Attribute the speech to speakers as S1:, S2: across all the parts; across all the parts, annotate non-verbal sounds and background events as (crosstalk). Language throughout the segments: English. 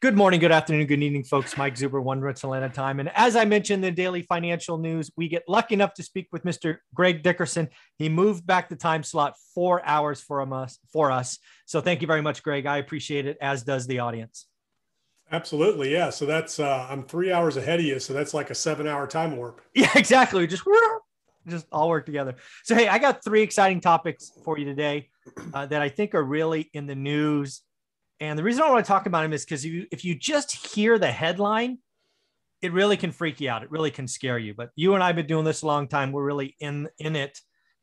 S1: Good morning, good afternoon, good evening, folks. Mike Zuber, one rental at a time. And as I mentioned the daily financial news, we get lucky enough to speak with Mr. Greg Dickerson. He moved back the time slot four hours for us for us. So thank you very much, Greg. I appreciate it, as does the audience.
S2: Absolutely, yeah. So that's uh, I'm three hours ahead of you, so that's like a seven-hour time warp. (laughs)
S1: Yeah, exactly. Just (laughs) just all work together. So hey, I got three exciting topics for you today uh, that I think are really in the news and the reason I want to talk about him is because you, if you just hear the headline, it really can freak you out. It really can scare you. But you and I have been doing this a long time. We're really in in it,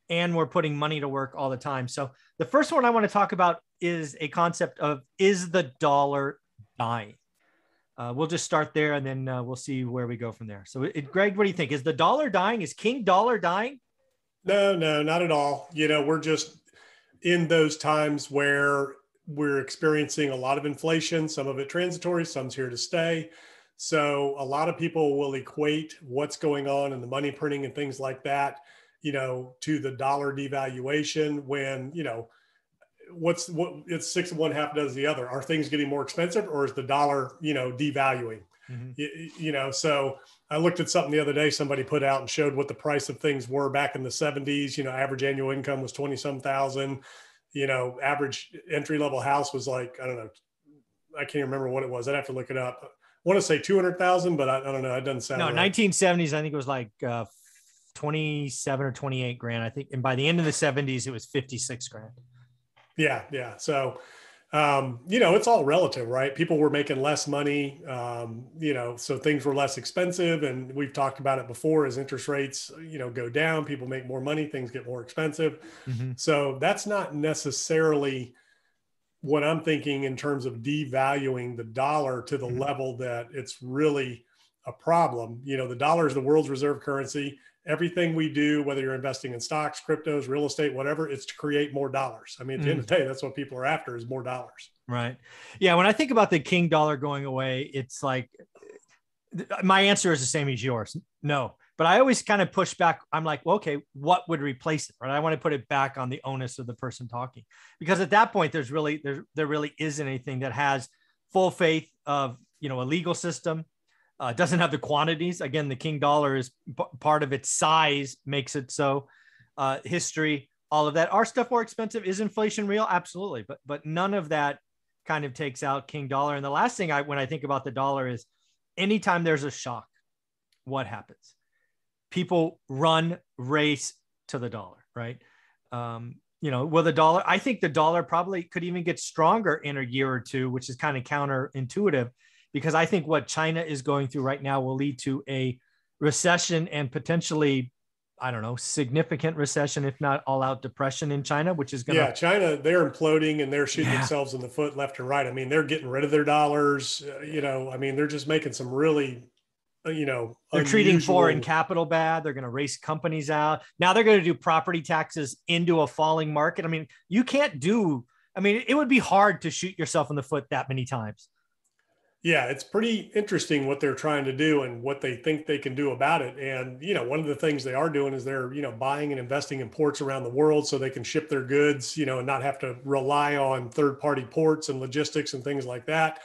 S1: and we're putting money to work all the time. So the first one I want to talk about is a concept of is the dollar dying? Uh, we'll just start there, and then uh, we'll see where we go from there. So, it, Greg, what do you think? Is the dollar dying? Is King Dollar dying?
S2: No, no, not at all. You know, we're just in those times where we're experiencing a lot of inflation, some of it transitory, some's here to stay. So a lot of people will equate what's going on in the money printing and things like that, you know, to the dollar devaluation when, you know, what's what it's six and one half does the other. Are things getting more expensive or is the dollar, you know, devaluing? Mm-hmm. You, you know, so I looked at something the other day somebody put out and showed what the price of things were back in the 70s. You know, average annual income was 20 some thousand you know, average entry level house was like, I don't know, I can't remember what it was. I'd have to look it up. I want to say 200,000, but I, I, don't know. It doesn't sound
S1: No, right. 1970s, I think it was like uh, 27 or 28 grand. I think. And by the end of the 70s, it was 56 grand.
S2: Yeah. Yeah. So, um, you know, it's all relative, right? People were making less money, um, you know, so things were less expensive. And we've talked about it before as interest rates, you know, go down, people make more money, things get more expensive. Mm-hmm. So that's not necessarily what I'm thinking in terms of devaluing the dollar to the mm-hmm. level that it's really a problem. You know, the dollar is the world's reserve currency everything we do, whether you're investing in stocks, cryptos, real estate, whatever, it's to create more dollars. I mean, at the mm. end of the mm. day, that's what people are after is more dollars.
S1: Right. Yeah. When I think about the king dollar going away, it's like my answer is the same as yours. No. But I always kind of push back. I'm like, well, okay, what would replace it? Right. I want to put it back on the onus of the person talking. Because at that point, there's really there there really isn't anything that has full faith of you know a legal system uh, doesn't have the quantities. Again, the King dollar is p- part of its size makes it so. Uh, history, all of that. Are stuff more expensive? Is inflation real? Absolutely, but but none of that kind of takes out King dollar. And the last thing I when I think about the dollar is, anytime there's a shock, what happens? People run race to the dollar, right? Um, you know, will the dollar? I think the dollar probably could even get stronger in a year or two, which is kind of counterintuitive because I think what China is going through right now will lead to a recession and potentially I don't know, significant recession, if not all out depression in China, which is going
S2: to. Yeah, China, they're imploding and they're shooting yeah. themselves in the foot left and right. I mean, they're getting rid of their dollars. Uh, you know, I mean, they're just making some really, uh, you know,
S1: they're unusual... treating foreign capital bad. They're going to race companies out. Now they're going to do property taxes into a falling market. I mean, you can't do, I mean, it would be hard to shoot yourself in the foot that many times.
S2: Yeah, it's pretty interesting what they're trying to do and what they think they can do about it. And, you know, one of the things they are doing is they're, you know, buying and investing in ports around the world so they can ship their goods, you know, and not have to rely on third party ports and logistics and things like that.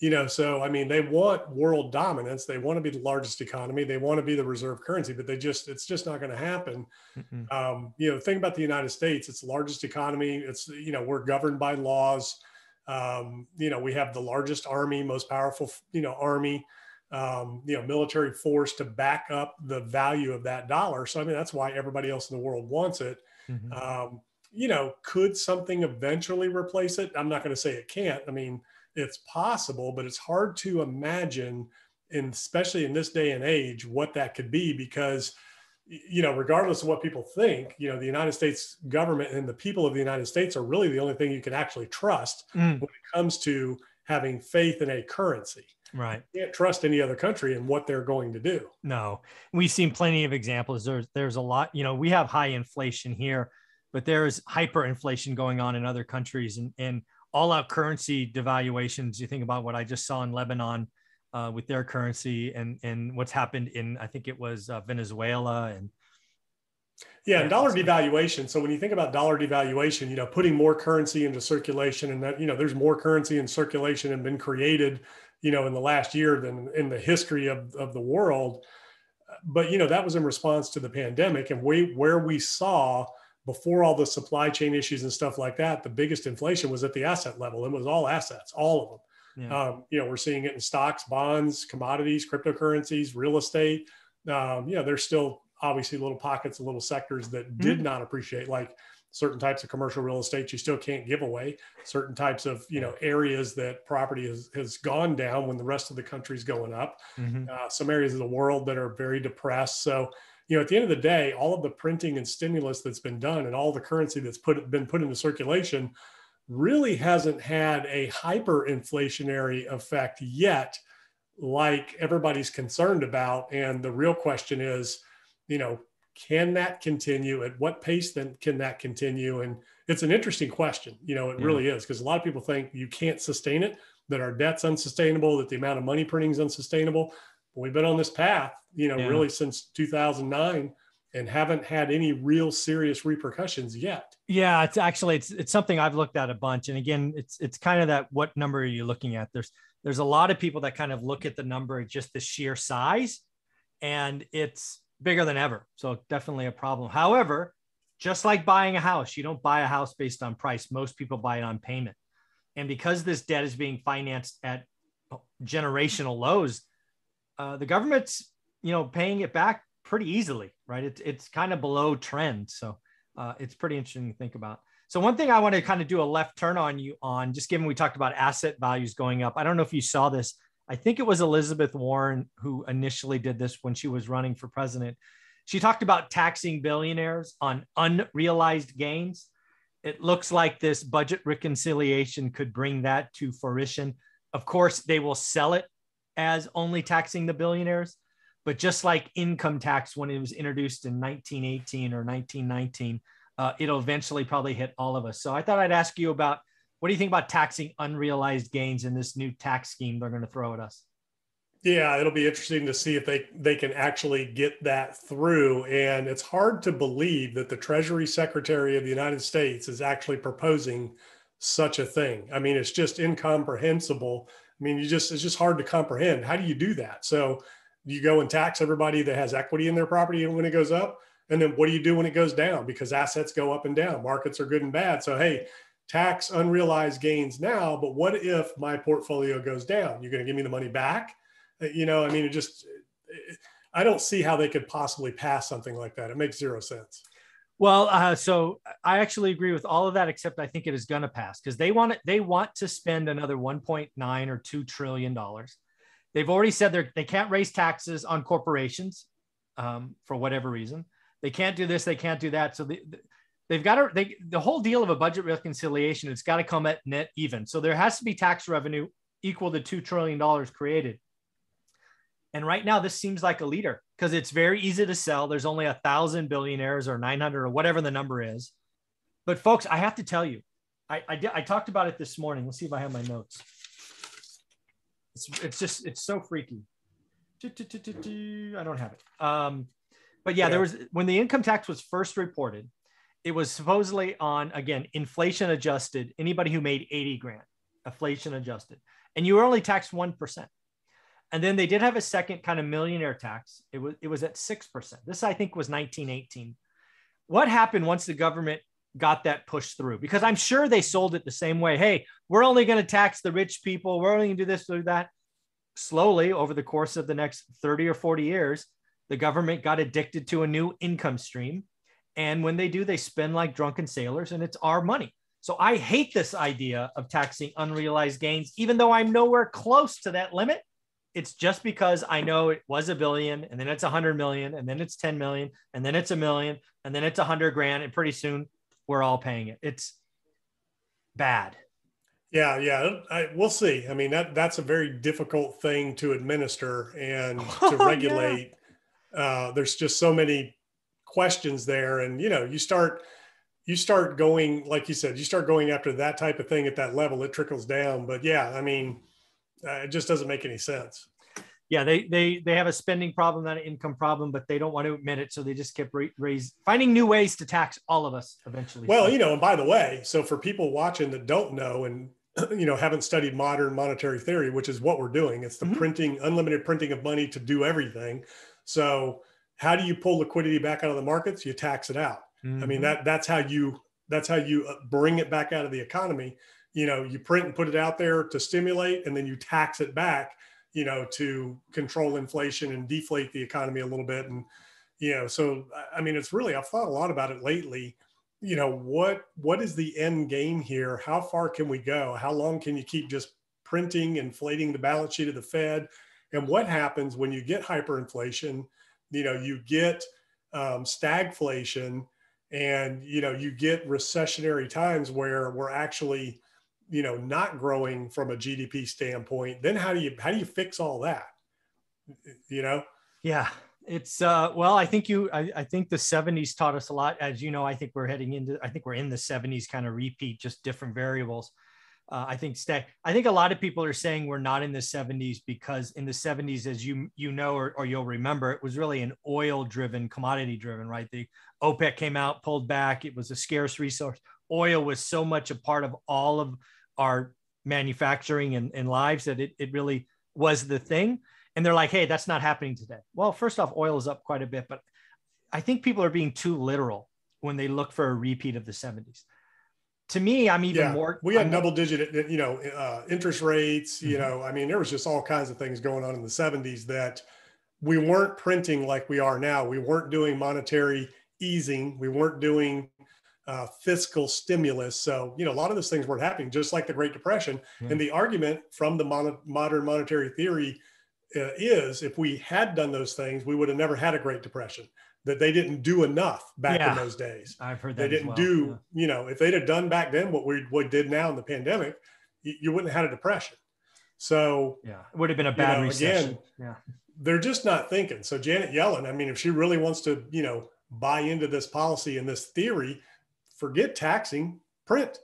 S2: You know, so I mean, they want world dominance. They want to be the largest economy. They want to be the reserve currency, but they just, it's just not going to happen. Mm-hmm. Um, you know, the thing about the United States, it's the largest economy. It's, you know, we're governed by laws um, you know, we have the largest army, most powerful, you know, army, um, you know, military force to back up the value of that dollar. So, I mean, that's why everybody else in the world wants it. Mm-hmm. Um, you know, could something eventually replace it? I'm not going to say it can't. I mean, it's possible, but it's hard to imagine, and especially in this day and age, what that could be because you know, regardless of what people think, you know, the United States government and the people of the United States are really the only thing you can actually trust mm. when it comes to having faith in a currency.
S1: Right.
S2: You can't trust any other country in what they're going to do.
S1: No. We've seen plenty of examples. There's there's a lot, you know, we have high inflation here, but there's hyperinflation going on in other countries and, and all out currency devaluations. You think about what I just saw in Lebanon uh, with their currency and and what's happened in I think it was uh, Venezuela and
S2: Yeah, and dollar devaluation. So when you think about dollar devaluation, you know, putting more currency into circulation, and that you know, there's more currency in circulation and been created, you know, in the last year than in the history of of the world. But you know, that was in response to the pandemic, and we where we saw before all the supply chain issues and stuff like that, the biggest inflation was at the asset level. It was all assets, all of them. Yeah. Um, you know, we're seeing it in stocks, bonds, commodities, cryptocurrencies, real estate. Um, you know, there's still obviously little pockets and little sectors that mm-hmm. did not appreciate, like certain types of commercial real estate you still can't give away certain types of you know areas that property has, has gone down when the rest of the country's going up mm-hmm. uh, some areas of the world that are very depressed so you know at the end of the day all of the printing and stimulus that's been done and all the currency that's put been put into circulation really hasn't had a hyperinflationary effect yet like everybody's concerned about and the real question is you know can that continue at what pace then can that continue and it's an interesting question you know it yeah. really is because a lot of people think you can't sustain it that our debt's unsustainable that the amount of money printing is unsustainable But we've been on this path you know yeah. really since 2009 and haven't had any real serious repercussions yet.
S1: Yeah, it's actually it's it's something I've looked at a bunch. And again, it's it's kind of that what number are you looking at? There's there's a lot of people that kind of look at the number just the sheer size and it's bigger than ever. So definitely a problem. However, just like buying a house, you don't buy a house based on price. Most people buy it on payment. And because this debt is being financed at generational lows, uh, the government's you know paying it back pretty easily, right? It's it's kind of below trend, so uh, it's pretty interesting to think about. So one thing I want to kind of do a left turn on you on, just given we talked about asset values going up. I don't know if you saw this. I think it was Elizabeth Warren who initially did this when she was running for president. She talked about taxing billionaires on unrealized gains. It looks like this budget reconciliation could bring that to fruition. Of course, they will sell it as only taxing the billionaires, but just like income tax when it was introduced in 1918 or 1919, uh, it'll eventually probably hit all of us. So I thought I'd ask you about what do you think about taxing unrealized gains in this new tax scheme they're going to throw at us?
S2: Yeah, it'll be interesting to see if they they can actually get that through. And it's hard to believe that the Treasury Secretary of the United States is actually proposing such a thing. I mean, it's just incomprehensible. I mean, you just it's just hard to comprehend. How do you do that? So you go and tax everybody that has equity in their property when it goes up? And then what do you do when it goes down? Because assets go up and down. Markets are good and bad. So hey tax unrealized gains now but what if my portfolio goes down? You're going to give me the money back? Uh, you know i mean it just i don't see how they could possibly pass something like that. It makes zero sense.
S1: Well uh, so i actually agree with all of that except i think it is going to pass because they want it they want to spend another 1.9 or 2 trillion dollars They've already said they they can't raise taxes on corporations um, for whatever reason. They can't do this. They can't do that. So they, they've got to they, the whole deal of a budget reconciliation. It's got to come at net even. So there has to be tax revenue equal to two trillion dollars created. And right now, this seems like a leader because it's very easy to sell. There's only a thousand billionaires or 900 or whatever the number is. But folks, I have to tell you, I, I, I talked about it this morning. Let's see if I have my notes. It's, it's just it's so freaky. I don't have it. Um, but yeah, there was when the income tax was first reported, it was supposedly on again inflation adjusted. Anybody who made eighty grand, inflation adjusted, and you were only taxed one percent. And then they did have a second kind of millionaire tax. It was it was at six percent. This I think was 1918. What happened once the government got that pushed through because I'm sure they sold it the same way. Hey, we're only going to tax the rich people. We're only going to do this, or that. Slowly, over the course of the next 30 or 40 years, the government got addicted to a new income stream. And when they do, they spend like drunken sailors and it's our money. So I hate this idea of taxing unrealized gains, even though I'm nowhere close to that limit. It's just because I know it was a billion and then it's a hundred million and then it's 10 million and then it's a million and then it's a hundred grand. And pretty soon we're all paying it. It's bad.
S2: Yeah, yeah, I, we'll see. I mean, that that's a very difficult thing to administer and (laughs) to oh, regulate. Yeah. Uh, there's just so many questions there, and you know, you start you start going like you said, you start going after that type of thing at that level, it trickles down. But yeah, I mean, uh, it just doesn't make any sense.
S1: Yeah, they they they have a spending problem, not an income problem, but they don't want to admit it, so they just kept ra- raise finding new ways to tax all of us eventually.
S2: Well, you know, and by the way, so for people watching that don't know and (clears throat) you know haven't studied modern monetary theory, which is what we're doing, it's the mm-hmm. printing, unlimited printing of money to do everything. So, how do you pull liquidity back out of the markets? You tax it out. Mm-hmm. I mean mm-hmm. that that's how you that's how you uh, bring it back out of the economy. You know, you print and put it out there to stimulate, and then you tax it back you know, to control inflation and deflate the economy a little bit. And, you know, so, I mean, it's really, I've thought a lot about it lately. You know, what, what is the end game here? How far can we go? How long can you keep just printing, inflating the balance sheet of the Fed? And what happens when you get hyperinflation? You know, you get um, stagflation and, you know, you get recessionary times where we're actually, you know not growing from a gdp standpoint then how do you how do you fix all that? You know?
S1: Yeah it's uh well i think you I, I think the 70s taught us a lot. As you know i think we're heading into i think we're in the 70s kind of repeat just different variables. Uh, i think stay i think a lot of people are saying we're not in the 70s because in the 70s as you you know or, or you'll remember it was really an oil driven commodity driven right? The opec came out pulled back. It was a scarce resource oil was so much a part of all of our manufacturing and, and lives that it, it really was the thing. And they're like, hey, that's not happening today. Well, first off, oil is up quite a bit, but I think people are being too literal when they look for a repeat of the 70s. To me, I'm even yeah, more.
S2: We had I'm double digit, you know, uh, interest rates. You mm-hmm. know, I mean, there was just all kinds of things going on in the 70s that we weren't printing like we are now. We weren't doing monetary easing. We weren't doing uh, fiscal stimulus. So, you know, a lot of those things weren't happening, just like the Great Depression. Yeah. And the argument from the mon- modern monetary theory uh, is if we had done those things, we would have never had a Great Depression. That they didn't do enough back yeah. in those days.
S1: I've heard
S2: that.
S1: They
S2: didn't
S1: well.
S2: do, yeah. you know, if they'd have done back then what we what did now in the pandemic, you, you wouldn't have had a depression. So
S1: yeah, it would have been a bad you know, recession. Again,
S2: yeah, they're just not thinking. So Janet Yellen, I mean, if she really wants to, you know, buy into this policy and this theory, forget taxing, print.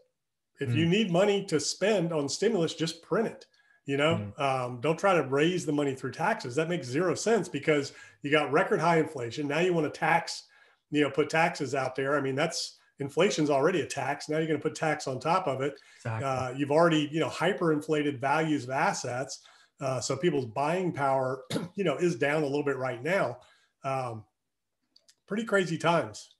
S2: If mm. you need money to spend on stimulus, just print it. You know, mm. um, don't try to raise the money through taxes. That makes zero sense because you got record high inflation. Now you want to tax, you know, put taxes out there. I mean, that's inflation's already a tax. Now you're going to put tax on top of it. Exactly. Uh, you've already, you know, hyperinflated values of assets. Uh, so people's buying power, (clears throat) you know, is down a little bit right now. Um, pretty crazy times.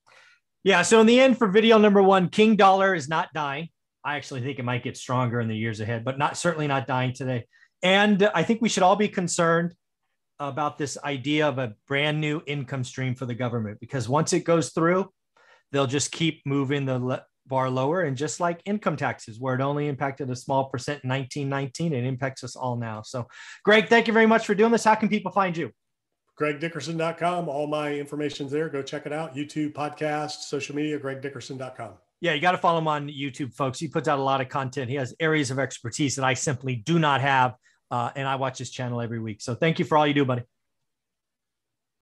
S1: Yeah. So in the end, for video number one, King Dollar is not dying. I actually think it might get stronger in the years ahead, but not certainly not dying today. And I think we should all be concerned about this idea of a brand new income stream for the government because once it goes through, they'll just keep moving the bar lower. And just like income taxes, where it only impacted a small percent in 1919, it impacts us all now. So, Greg, thank you very much for doing this. How can people find you?
S2: gregdickerson.com. All my information's there. Go check it out. YouTube, podcast, social media, gregdickerson.com.
S1: Yeah, you got to follow him on YouTube, folks. He puts out a lot of content. He has areas of expertise that I simply do not have. Uh, and I watch his channel every week. So thank you for all you do, buddy.